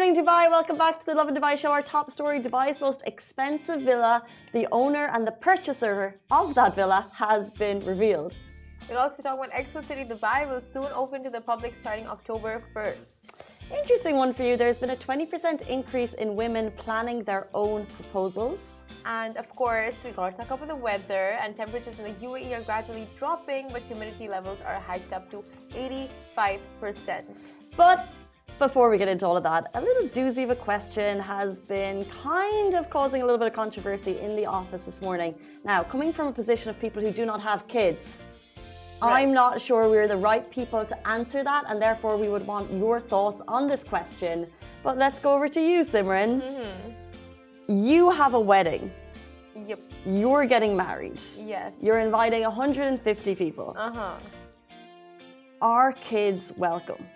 morning, Dubai. Welcome back to the Lovin Dubai show. Our top story Dubai's most expensive villa. The owner and the purchaser of that villa has been revealed. We'll also talk about Expo City Dubai will soon open to the public starting October 1st. Interesting one for you. There's been a 20% increase in women planning their own proposals. And of course, we got to talk about the weather and temperatures in the UAE are gradually dropping, but humidity levels are hiked up to 85%. But before we get into all of that, a little doozy of a question has been kind of causing a little bit of controversy in the office this morning. Now, coming from a position of people who do not have kids, right. I'm not sure we're the right people to answer that, and therefore we would want your thoughts on this question. But let's go over to you, Simran. Mm-hmm. You have a wedding. Yep. You're getting married. Yes. You're inviting 150 people. Uh huh. Are kids welcome?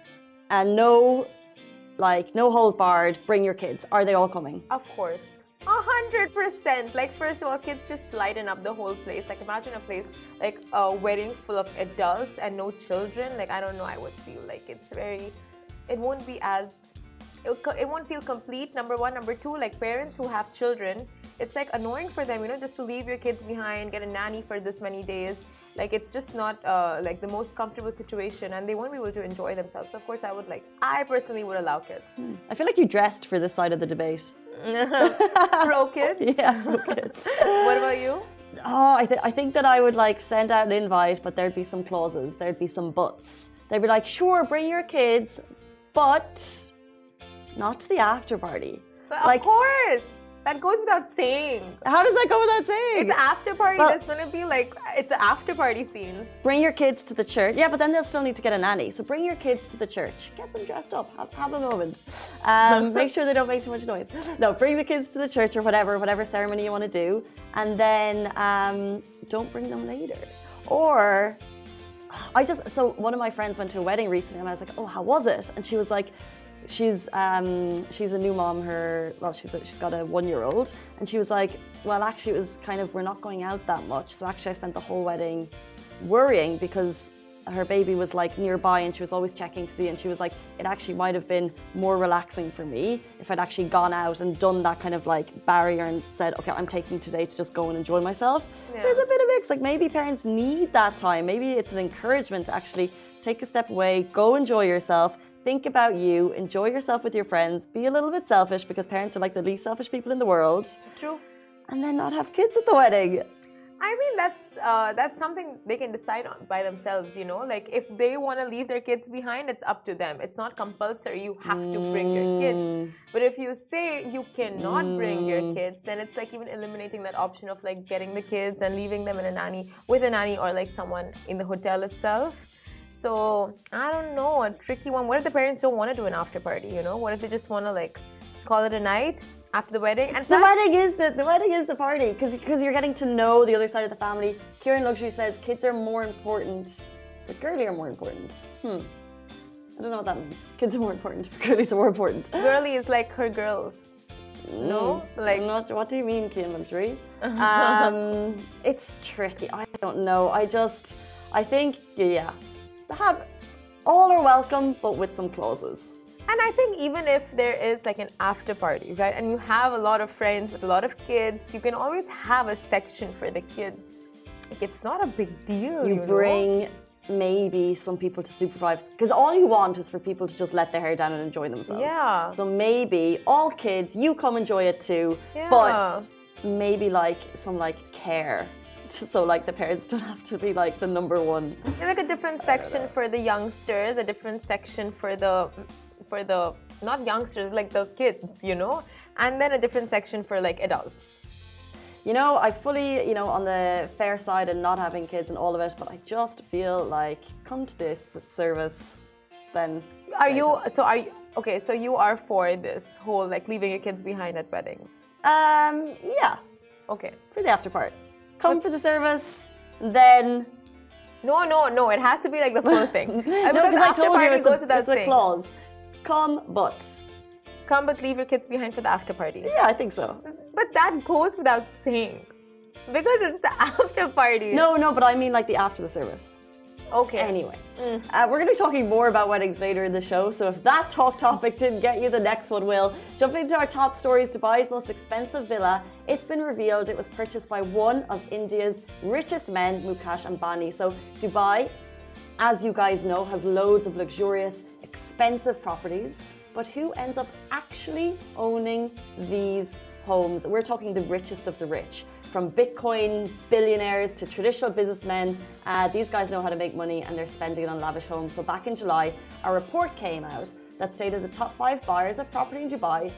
and no like no holds barred bring your kids. Are they all coming? Of course. A hundred percent. Like first of all kids just lighten up the whole place. Like imagine a place like a wedding full of adults and no children. Like i don't know i would feel like it's very it won't be as it won't feel complete number one. Number two like parents who have children it's like annoying for them you know just to leave your kids behind get a nanny for this many days. Like it's just not uh, like the most comfortable situation and they won't be able to enjoy themselves. So of course i would like i personally would allow kids. Hmm. i feel like you dressed for this side of the debate. Pro kids? Yeah pro kids. What about you? Oh I, th- I think that i would like send out an invite but there'd be some clauses there'd be some buts. They'd be like sure bring your kids but not to the after party. But like, of course. That goes without saying. How does that go without saying? It's after party. Well, There's gonna be like it's after party scenes. Bring your kids to the church. Yeah, but then they'll still need to get a nanny. So bring your kids to the church. Get them dressed up. Have, have a moment. Um, make sure they don't make too much noise. No, bring the kids to the church or whatever, whatever ceremony you want to do, and then um, don't bring them later. Or I just so one of my friends went to a wedding recently, and I was like, "Oh, how was it?" And she was like, she's um, she's a new mom. Her well, she's a, she's got a one year old, and she was like, well, actually, it was kind of we're not going out that much. So actually, I spent the whole wedding worrying because her baby was like nearby and she was always checking to see and she was like it actually might have been more relaxing for me if i'd actually gone out and done that kind of like barrier and said okay i'm taking today to just go and enjoy myself yeah. there's a bit of mix like maybe parents need that time maybe it's an encouragement to actually take a step away go enjoy yourself think about you, enjoy yourself with your friends, be a little bit selfish because parents are like the least selfish people in the world. True. And then not have kids at the wedding. I mean that's uh, that's something they can decide on by themselves, you know. Like if they want to leave their kids behind, it's up to them. It's not compulsory. You have mm. to bring your kids. Mm. But if you say you cannot mm. bring your mm. kids, then it's like even eliminating that option of like getting the kids and leaving them in a nanny with a nanny or like someone in the hotel itself. So I don't know, a tricky one. What if the parents don't want to do an after party? You know, what if they just want to like call it a night after the wedding? And the wedding is the the wedding is the party because because you're getting to know the other side of the family. Kieran Luxury says kids are more important, but girly are more important. Hmm. I don't know what that means. Kids are more important, but girlies are more important. Girly is like her girls. No, mm, like not. What do you mean, Kieran Luxury? um, it's tricky. I don't know. I just. I think yeah have all are welcome, but with some clauses. And I think even if there is like an after party, right, and you have a lot of friends with a lot of kids, you can always have a section for the kids. Like it's not a big deal. You, you bring know? maybe some people to supervise because all you want is for people to just let their hair down and enjoy themselves. Yeah. So maybe all kids, you come enjoy it too. Yeah. But maybe like some like care so like the parents don't have to be like the number one. And like a different section for the youngsters, a different section for the for the not youngsters, like the kids, you know, and then a different section for like adults. You know, I fully, you know, on the fair side and not having kids and all of it, but I just feel like come to this service, then. Are you so? Are you okay? So you are for this whole like leaving your kids behind at weddings? Um, yeah. Okay. For the after part come for the service, then. No, no, no. It has to be like the full thing. no, uh, because I told you it's, a, it's a clause. Come, but. Come, but leave your kids behind for the after party. Yeah, I think so. But that goes without saying. Because it's the after party. No, no, but I mean like the after the service. Okay. Anyway, uh, we're going to be talking more about weddings later in the show. So if that talk topic didn't get you, the next one will. Jumping into our top stories, Dubai's most expensive villa. It's been revealed it was purchased by one of India's richest men, Mukesh Ambani. So Dubai, as you guys know, has loads of luxurious, expensive properties. But who ends up actually owning these homes? We're talking the richest of the rich from Bitcoin billionaires to traditional businessmen. Uh, these guys know how to make money and they're spending it on lavish homes. So back in July, a report came out that stated the top five buyers of property in Dubai,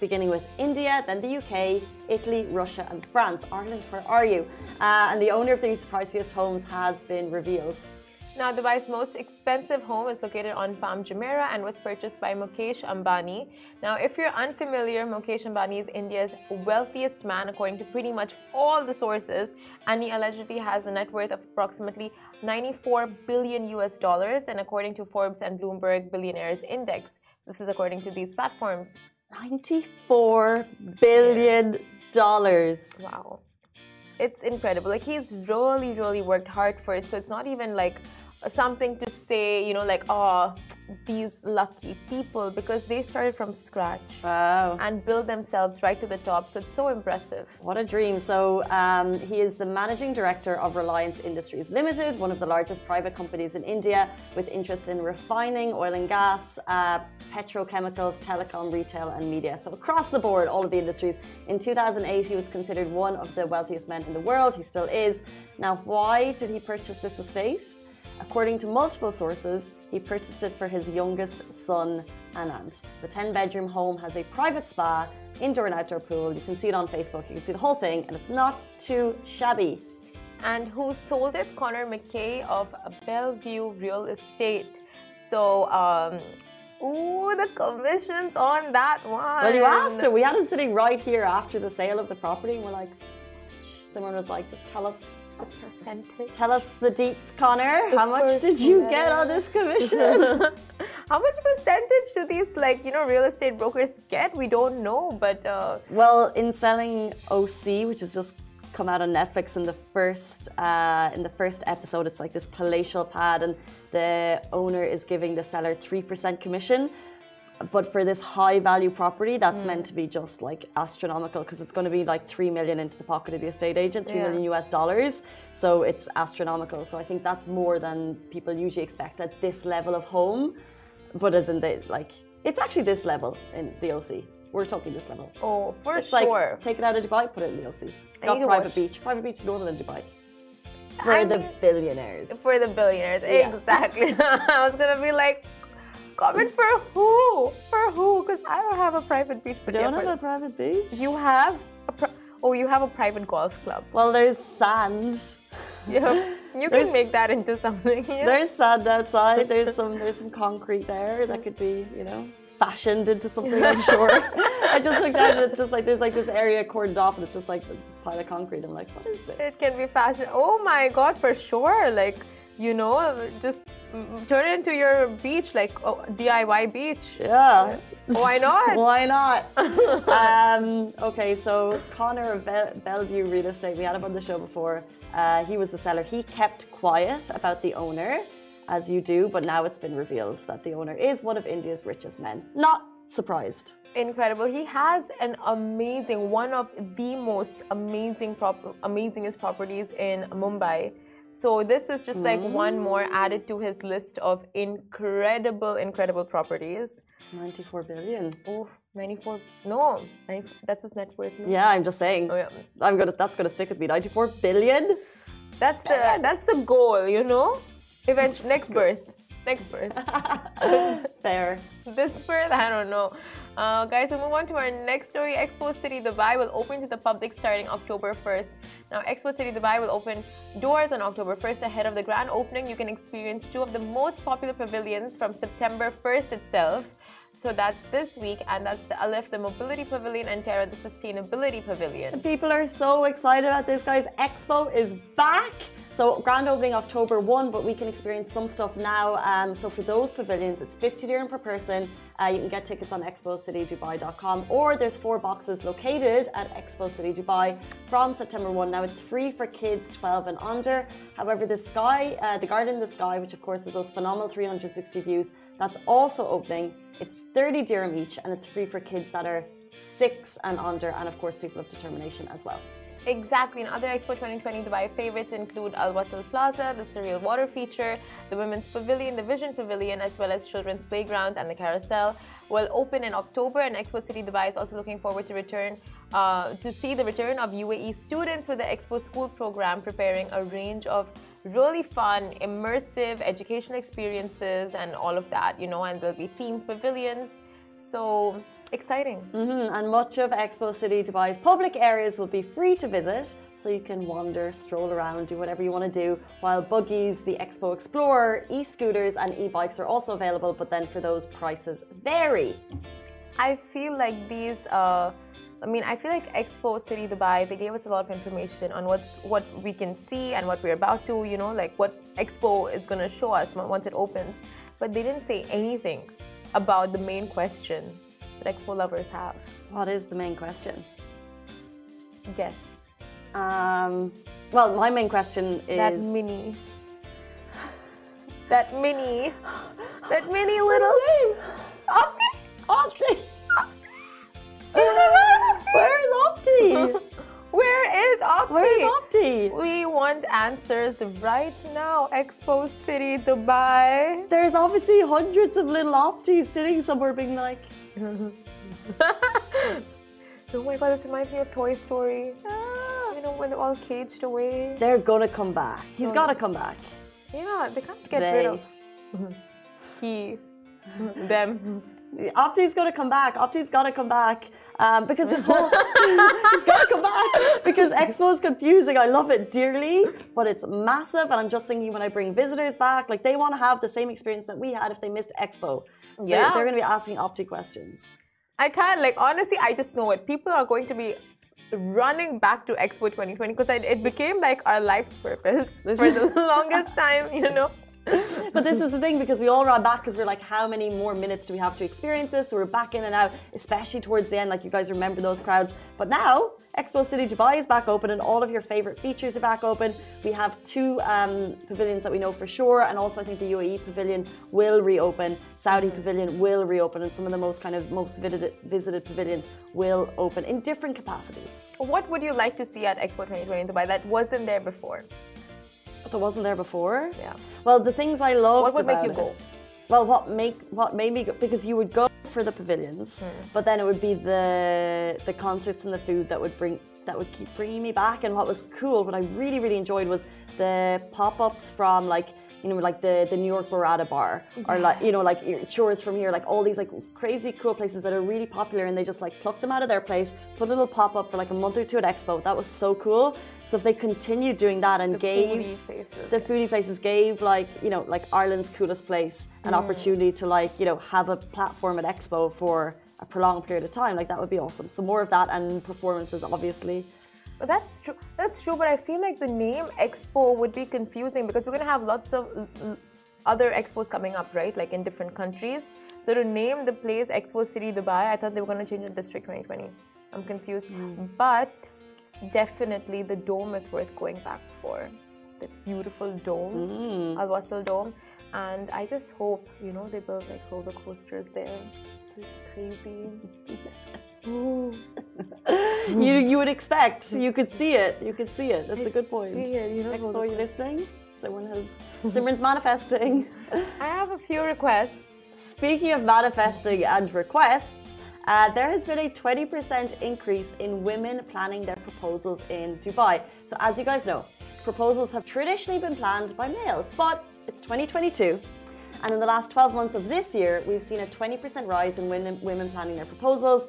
beginning with India, then the UK, Italy, Russia, and France. Ireland, where are you? Uh, and the owner of these priciest homes has been revealed. Now, Dubai's most expensive home is located on Palm Jumeirah and was purchased by Mukesh Ambani. Now, if you're unfamiliar, Mukesh Ambani is India's wealthiest man according to pretty much all the sources, and he allegedly has a net worth of approximately 94 billion US dollars, and according to Forbes and Bloomberg Billionaires Index. This is according to these platforms. $94 billion. Wow. It's incredible. Like he's really, really worked hard for it. So it's not even like something to say, you know, like, oh, these lucky people, because they started from scratch Wow. and built themselves right to the top. So it's so impressive. What a dream. So, um, he is the managing director of Reliance Industries Limited, one of the largest private companies in India with interest in refining, oil and gas, uh, petrochemicals, telecom, retail, and media. So, across the board, all of the industries. In 2008, he was considered one of the wealthiest men in the world. He still is. Now, why did he purchase this estate? According to multiple sources, he purchased it for his youngest son, Anant. The 10 bedroom home has a private spa, indoor and outdoor pool. You can see it on Facebook, you can see the whole thing, and it's not too shabby. And who sold it? Connor McKay of Bellevue Real Estate. So, um, ooh, the commissions on that one. Well, you asked him. We had him sitting right here after the sale of the property, and we're like, someone was like, just tell us. The percentage. Tell us the deets, Connor. The How much did you letter. get on this commission? How much percentage do these, like, you know, real estate brokers get? We don't know, but uh, Well, in selling OC, which has just come out on Netflix in the first uh, in the first episode, it's like this palatial pad, and the owner is giving the seller three percent commission. But for this high value property, that's Hmm. meant to be just like astronomical because it's going to be like three million into the pocket of the estate agent, three Yeah. million US dollars. So it's astronomical. So I think that's more than people usually expect at this level of home. But as in the like, it's actually this level in the OC. We're talking this level. oh, for It's sure. like take it out of Dubai, put it in the OC. It's got private watch- beach. Private beach is normal in Dubai. For I the billionaires. for the billionaires, Yeah. exactly. I was gonna be like, comment for who? For who? Because I don't have a private beach. But You don't yeah, have a private beach? You have a pri- oh, you have a private golf club. Well, there's sand. You, you can make that into something. Yeah? There's sand outside. There's some there's some concrete there that could be, you know, fashioned into something, I'm sure. I just looked at it, it's just like there's like this area cordoned off and it's just like this pile of concrete. I'm like, what is this? It can be fashioned. Oh my god, for sure. Like, you know, just turn it into your beach, like oh, DIY beach. Yeah. Why not? Why not? um, okay, so Connor of Bel- Bellevue Real Estate, we had him on the show before. Uh, he was the seller. He kept quiet about the owner, as you do, but now it's been revealed that the owner is one of India's richest men. Not surprised. Incredible. He has an amazing, one of the most amazing, prop- amazingest properties in Mumbai. So this is just like one more mm. added to his list of incredible, incredible properties. 94 billion. Oh, 94. No, 90 that's his net worth. no? Yeah, I'm just saying. Oh, yeah. I'm gonna. That's gonna stick with me. 94 billion. That's the that's the goal, you know. Eventually, next birth, next birth. Fair. this birth, I don't know. Uh, guys, we move on to our next story. Expo City Dubai will open to the public starting October 1st. Now, Expo City Dubai will open doors on October 1st. Ahead of the grand opening, you can experience two of the most popular pavilions from September 1st itself. So that's this week, and that's the Alif, the Mobility Pavilion, and Terra, the Sustainability Pavilion. People are so excited about this, guys. Expo is back. So grand opening October 1, but we can experience some stuff now. Um, so for those pavilions, it's 50 dirham per person. Uh, you can get tickets on expocitydubai.com or there's four boxes located at Expo City Dubai from September 1. Now it's free for kids 12 and under. However, the sky, uh, the garden in the sky, which of course is those phenomenal 360 views, that's also opening. It's 30 dirham each and it's free for kids that are six and under, and of course people of determination as well. Exactly. And other Expo 2020 Dubai favorites include Al Wasl Plaza, the Surreal Water Feature, the Women's Pavilion, the Vision Pavilion, as well as children's playgrounds and the carousel. Will open in October, and Expo City Dubai is also looking forward to return uh, to see the return of UAE students with the Expo School program, preparing a range of really fun, immersive educational experiences and all of that. You know, and there'll be themed pavilions. So exciting. Mm-hmm. And much of Expo City Dubai's public areas will be free to visit, so you can wander, stroll around, do whatever you want to do. While buggies, the Expo Explorer, e-scooters, and e-bikes are also available, but then for those prices vary. I feel like these. Uh, I mean, I feel like Expo City Dubai, they gave us a lot of information on what's what we can see and what we're about to, you know, like what Expo is going to show us once it opens. But they didn't say anything about the main question that Expo lovers have? What is the main question? Guess. Um, well, my main question is that mini. that mini. That mini little name. Opti. Opti. Where is Opti? Where's Opti? We want answers right now. Expo City, Dubai. There's obviously hundreds of little Optis sitting somewhere being like, oh my god, this reminds me of Toy Story. Ah. You know, when they're all caged away. They're gonna come back. He's oh. gotta come back. Yeah, they can't get they. rid of he, them. Opti's gonna come back. Opti's gotta come back. Um, because this whole he's got to come back because Expo is confusing. I love it dearly, but it's massive. And I'm just thinking when I bring visitors back, like they want to have the same experience that we had if they missed Expo. So yeah. they're, they're going to be asking Opti questions. I can't, like, honestly, I just know it. People are going to be running back to Expo 2020 because it became like our life's purpose for the longest time, you know. But this is the thing because we all ran back because we're like, how many more minutes do we have to experience this? So we're back in and out, especially towards the end. Like you guys remember those crowds. But now Expo City Dubai is back open and all of your favorite features are back open. We have two um, pavilions that we know for sure, and also I think the UAE pavilion will reopen. Saudi pavilion will reopen, and some of the most kind of most visited, visited pavilions will open in different capacities. What would you like to see at Expo 2020 in Dubai that wasn't there before? That wasn't there before. Yeah. Well, the things I loved. What would make you go? well, what make what made me go because you would go for the pavilions, mm. but then it would be the the concerts and the food that would bring that would keep bringing me back. And what was cool, what I really really enjoyed was the pop ups from like you know, like the, the New York Burrata Bar, yes. or like, you know, like chores from here, like all these like crazy cool places that are really popular and they just like pluck them out of their place, put a little pop up for like a month or two at Expo. That was so cool. So if they continued doing that and the gave foodie the foodie places gave like, you know, like Ireland's coolest place an mm. opportunity to like, you know, have a platform at Expo for a prolonged period of time, like that would be awesome. So more of that and performances, obviously. That's true. That's true. But I feel like the name Expo would be confusing because we're gonna have lots of other expos coming up, right? Like in different countries. So to name the place Expo City Dubai, I thought they were gonna change it District 2020. I'm confused. Mm. But definitely the dome is worth going back for. The beautiful dome, mm. Al Wasl Dome. And I just hope, you know, they build like roller coasters there. Crazy. you you would expect. You could see it. You could see it. That's I a good point. See it, you know, Expo, are you listening? Someone has Simran's manifesting. I have a few requests. Speaking of manifesting and requests, uh, there has been a 20% increase in women planning their proposals in Dubai. So, as you guys know, proposals have traditionally been planned by males, but it's 2022 And in the last 12 months of this year, we've seen a 20% rise in women, women planning their proposals.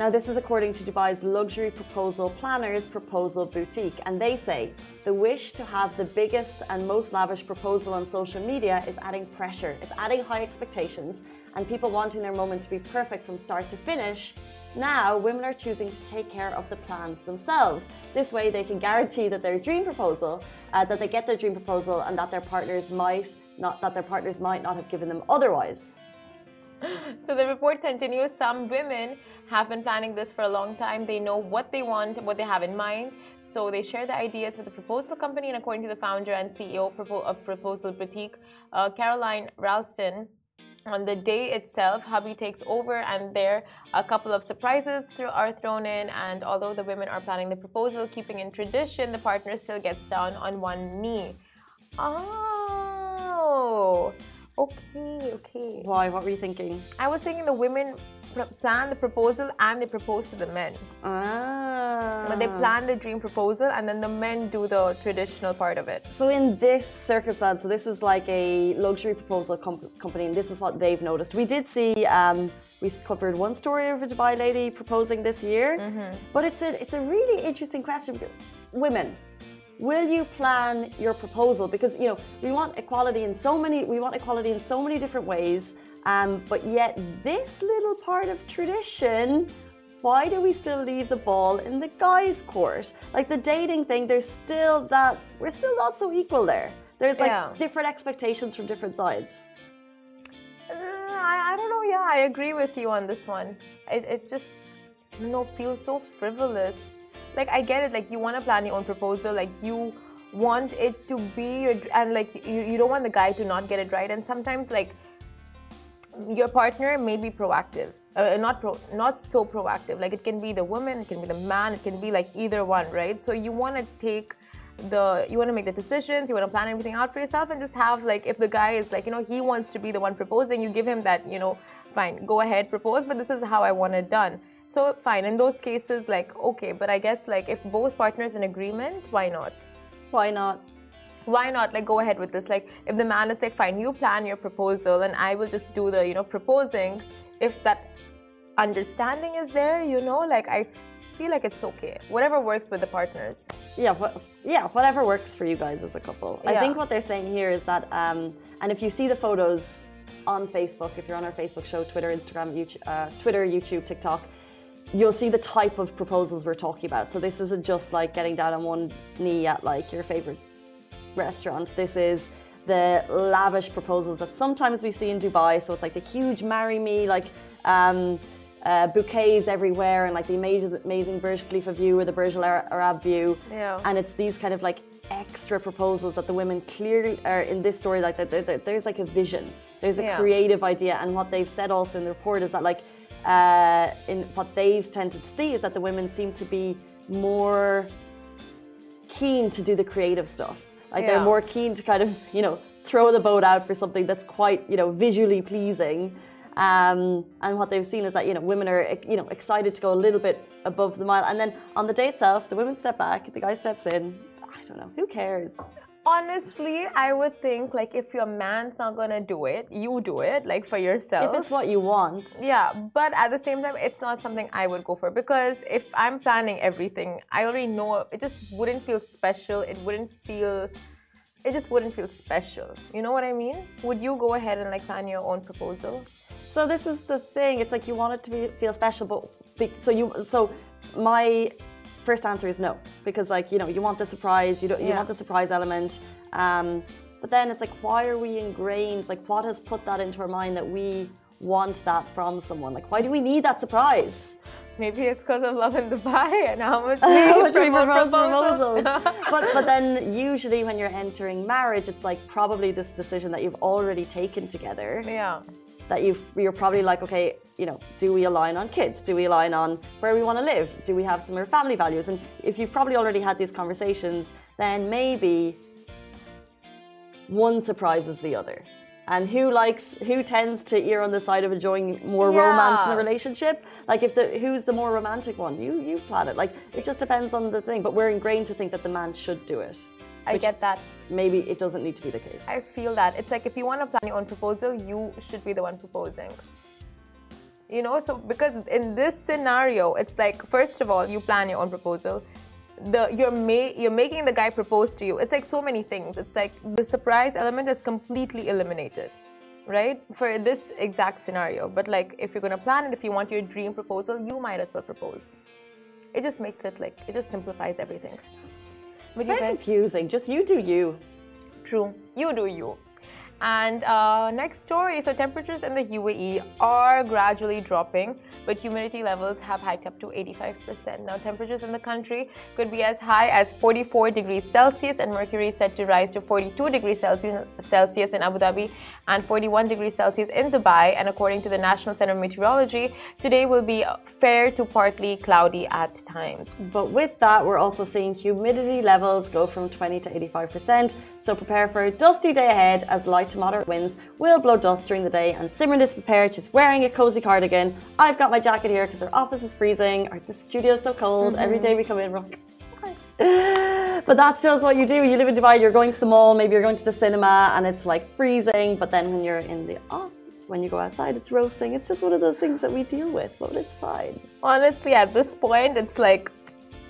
Now, this is according to Dubai's luxury proposal planners Proposal Boutique, and they say the wish to have the biggest and most lavish proposal on social media is adding pressure. It's adding high expectations, and people wanting their moment to be perfect from start to finish. Now, women are choosing to take care of the plans themselves. This way, they can guarantee that their dream proposal, uh, that they get their dream proposal, and that their partners might not that their partners might not have given them otherwise. So the report continues. Some women have been planning this for a long time. They know what they want, what they have in mind. So they share the ideas with the proposal company. And according to the founder and CEO of Proposal Boutique, uh, Caroline Ralston, on the day itself, hubby takes over, and there a couple of surprises are thrown in. And although the women are planning the proposal, keeping in tradition, the partner still gets down on one knee. Oh, okay, okay. Why? What were you thinking? I was thinking the women plan the proposal and they propose to the men. Ah. But they plan the dream proposal and then the men do the traditional part of it. So in this circumstance, so this is like a luxury proposal comp company, and this is what they've noticed. We did see, um, we covered one story of a Dubai lady proposing this year, mm -hmm. but it's a it's a really interesting question. Women, will you plan your proposal because you know we want equality in so many we want equality in so many different ways um, but yet, this little part of tradition, why do we still leave the ball in the guys' court? Like the dating thing, there's still that, we're still not so equal there. There's like yeah. different expectations from different sides. Uh, I, I, don't know. Yeah, I agree with you on this one. It, it just, you know, feels so frivolous. Like, I get it. Like, you want to plan your own proposal. Like, you want it to be your, and like, you, you don't want the guy to not get it right. And sometimes, like, your partner may be proactive uh, not pro, not so proactive. Like it can be the woman it can be the man it can be like either one right? So you want to take the you want to make the decisions you want to plan everything out for yourself and just have like if the guy is like you know he wants to be the one proposing you give him that you know fine go ahead propose but this is how i want it done. So fine in those cases like okay but i guess like if both partners in agreement why not? Why not why not like go ahead with this? Like if the man is like fine you plan your proposal and i will just do the you know proposing. If that understanding is there you know like I feel like it's okay. Whatever works with the partners. Yeah what, yeah whatever works for you guys as a couple. Yeah. i think what they're saying here is that um, and if you see the photos on facebook if you're on our facebook show twitter instagram YouTube, uh, twitter youtube tiktok you'll see the type of proposals we're talking about. So this isn't just like getting down on one knee at like your favorite restaurant. This is the lavish proposals that sometimes we see in Dubai. So it's like the huge marry me, like um, uh, bouquets everywhere, and like the amazing, amazing Burj Khalifa view or the Burj Al Arab view. Yeah. And it's these kind of like extra proposals that the women clearly are in this story. Like there's like a vision, there's a yeah. creative idea, and what they've said also in the report is that like. Uh, in what they've tended to see is that the women seem to be more keen to do the creative stuff like yeah. they're more keen to kind of, you know, throw the boat out for something that's quite, you know, visually pleasing. Um, and what they've seen is that you know women are you know excited to go a little bit above the mile, and then on the day itself, the women step back, the guy steps in. I don't know. Who cares? Honestly, I would think like if your man's not gonna do it, you do it like for yourself. If it's what you want. Yeah, but at the same time, it's not something I would go for because if I'm planning everything, I already know it just wouldn't feel special. It wouldn't feel. It just wouldn't feel special. You know what I mean? Would you go ahead and like plan your own proposal? So this is the thing. It's like you want it to be, feel special, but so you so my first answer is no because like you know you want the surprise you don't you yeah. want the surprise element um, but then it's like why are we ingrained like what has put that into our mind that we want that from someone like why do we need that surprise maybe it's because of Lovin Dubai and how much we, how much we propose proposals. but but then usually when you're entering marriage, it's like probably this decision that you've already taken together. Yeah that you you're probably like, okay, you know, do we align on kids? Do we align on where we want to live? Do we have similar family values? And if you've probably already had these conversations, then maybe one surprises the other. And who likes who tends to err on the side of enjoying more yeah. romance in the relationship? Like if the who's the more romantic one? You you plan it. Like it just depends on the thing. But we're ingrained to think that the man should do it. I which get that. Maybe it doesn't need to be the case. I feel that. It's like if you want to plan your own proposal, you should be the one proposing. You know, so because in this scenario, it's like first of all, you plan your own proposal. The you're ma- you're making the guy propose to you. It's like so many things. It's like the surprise element is completely eliminated, right? For this exact scenario. But like if you're gonna plan it, if you want your dream proposal, you might as well propose. It just makes it like it just simplifies everything. But you Very guys, confusing. Just you do you. True. You do you. And uh, next story so, temperatures in the UAE are gradually dropping, but humidity levels have hiked up to 85%. Now, temperatures in the country could be as high as 44 degrees Celsius, and mercury is set to rise to 42 degrees Celsius in Abu Dhabi and 41 degrees Celsius in Dubai. And according to the National Center of Meteorology, today will be fair to partly cloudy at times. But with that, we're also seeing humidity levels go from 20 to 85%. So prepare for a dusty day ahead as light to moderate winds will blow dust during the day. And Simran is prepared. She's wearing a cozy cardigan. I've got my jacket here because our office is freezing. Our, the studio is so cold. Every mm-hmm. day we come in, we're like, but that's just what you do. You live in Dubai, you're going to the mall, maybe you're going to the cinema, and it's like freezing. But then when you're in the office, when you go outside, it's roasting. It's just one of those things that we deal with, but it's fine. Honestly, at this point, it's like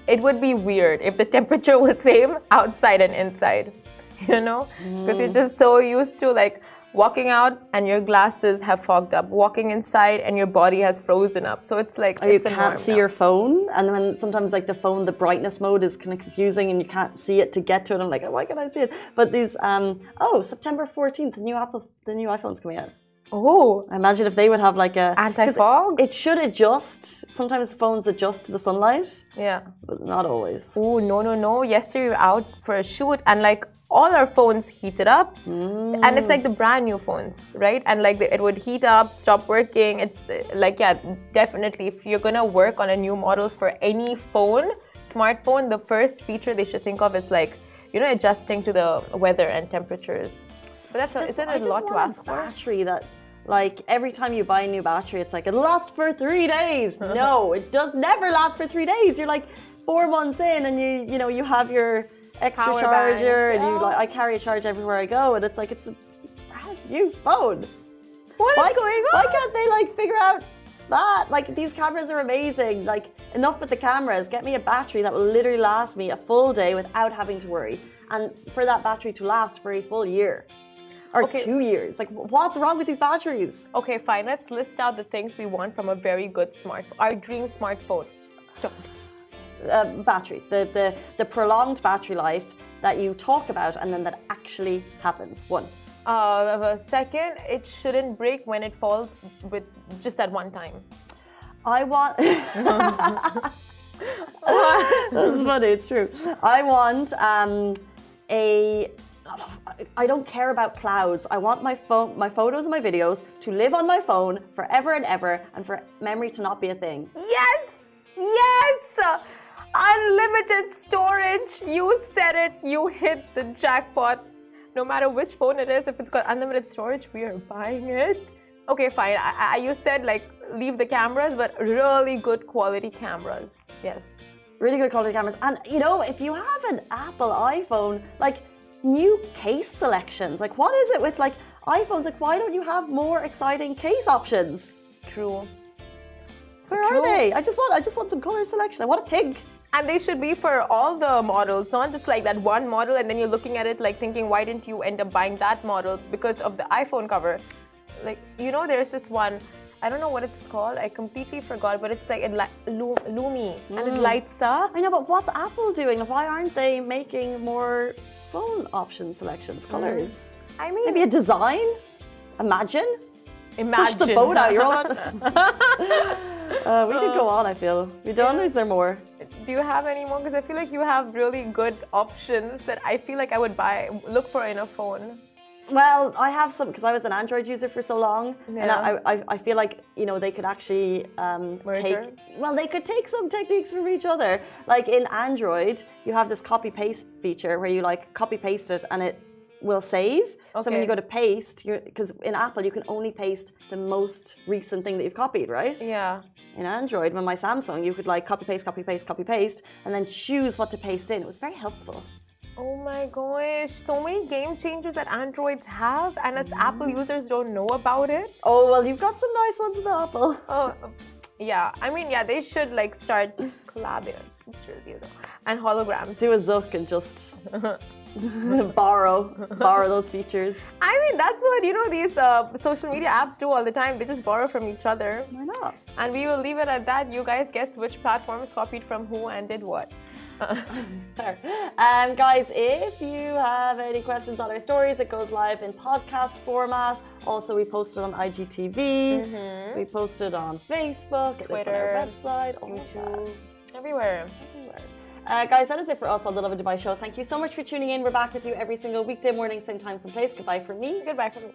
it would be weird if the temperature was same outside and inside. You know, because you're just so used to like walking out and your glasses have fogged up, walking inside and your body has frozen up. So it's like Or you can't see now. your phone, and then sometimes like the phone, the brightness mode is kind of confusing, and you can't see it to get to it. I'm like, oh, why can't I see it? But these, um, oh, September 14th, the new Apple, the new iPhone's coming out. Oh, I imagine if they would have like a Anti-fog? It should adjust. Sometimes phones adjust to the sunlight, yeah. but not always. Oh no no no! Yesterday we were out for a shoot and like all our phones heated up, mm. and it's like the brand new phones, right? And like it would heat up, stop working. It's like yeah, definitely. If you're gonna work on a new model for any phone, smartphone, the first feature they should think of is like you know adjusting to the weather and temperatures. But that's a, isn't a just lot to ask a for? battery that, like, every time you buy a new battery, it's like it lasts for three days. no, it does never last for three days. You're like four months in, and you, you know, you have your extra Power charger, banks, and you like, I carry a charge everywhere I go, and it's like it's a, it's a brand new phone. What is Why, going on? why can't they like figure out that? Like these cameras are amazing. Like enough with the cameras. Get me a battery that will literally last me a full day without having to worry, and for that battery to last for a full year or Okay. two years. Like what's wrong with these batteries? Okay, fine. Let's list out the things we want from a very good smartphone. Our dream smartphone. Stop. Uh, battery, the, the the prolonged battery life that you talk about, and then that actually happens. One. Uh, second, it shouldn't break when it falls with just at one time. I want. That's funny. It's true. I want um, a. I don't care about clouds. I want my phone, my photos and my videos to live on my phone forever and ever, and for memory to not be a thing. Yes! Yes! Unlimited storage. You said it. You hit the jackpot. No matter which phone it is, if it's got unlimited storage, we are buying it. Okay, fine. I, I, you said like leave the cameras, but really good quality cameras. Yes. Really good quality cameras, and you know, if you have an Apple iPhone, like new case selections, like what is it with like iPhones? Like, why don't you have more exciting case options? True. Where True. are they? I just want, I just want some color selection. I want a pink. And they should be for all the models, not just like that one model and then you're looking at it like thinking, why didn't you end up buying that model because of the iPhone cover? Like, you know, there's this one, I don't know what it's called, I completely forgot, but it's like it li- Lu- Lumi and it lights up. I know, but what's Apple doing? Why aren't they making more phone option selections, colors? I mean, Maybe a design? Imagine. imagine. Push the boat out. You're all. uh, we could go on. I feel we done. Or is there more? Do you have any more? Because I feel like you have really good options that I feel like I would buy, look for in a phone. Well, I have some because I was an Android user for so long, and I, I, I feel like you know they could actually um, take. Well, they could take some techniques from each other. Like in Android, you have this copy paste feature where you like copy paste it and it will save. So when you go to paste, because in Apple you can only paste the most recent thing that you've copied, right? Yeah. In Android, with my Samsung, you could like copy paste, copy paste, copy paste, and then choose what to paste in. It was very helpful. Oh my gosh, so many game changers that Androids have, and us Apple Mm. users don't know about it. Oh, well, you've got some nice ones in the Apple. Oh, yeah. I mean, yeah, they should like start collabing you know, and holograms. Do a Zuck and just borrow, borrow those features. I mean, that's what you know these uh, social media apps do all the time. They just borrow from each other, Why not? and we will leave it at that. You guys guess which platforms copied from who and did what. Um, guys, if you have any questions on our stories, it goes live in podcast format. Also, we post it on IGTV. We post it on Facebook. It lives on our Twitter, website. all. YouTube, everywhere. Everywhere. Uh, guys, that is it for us on the Lovin Dubai show. Thank you so much for tuning in. We're back with you every single weekday morning, same time, same place. Goodbye from me. Goodbye from me.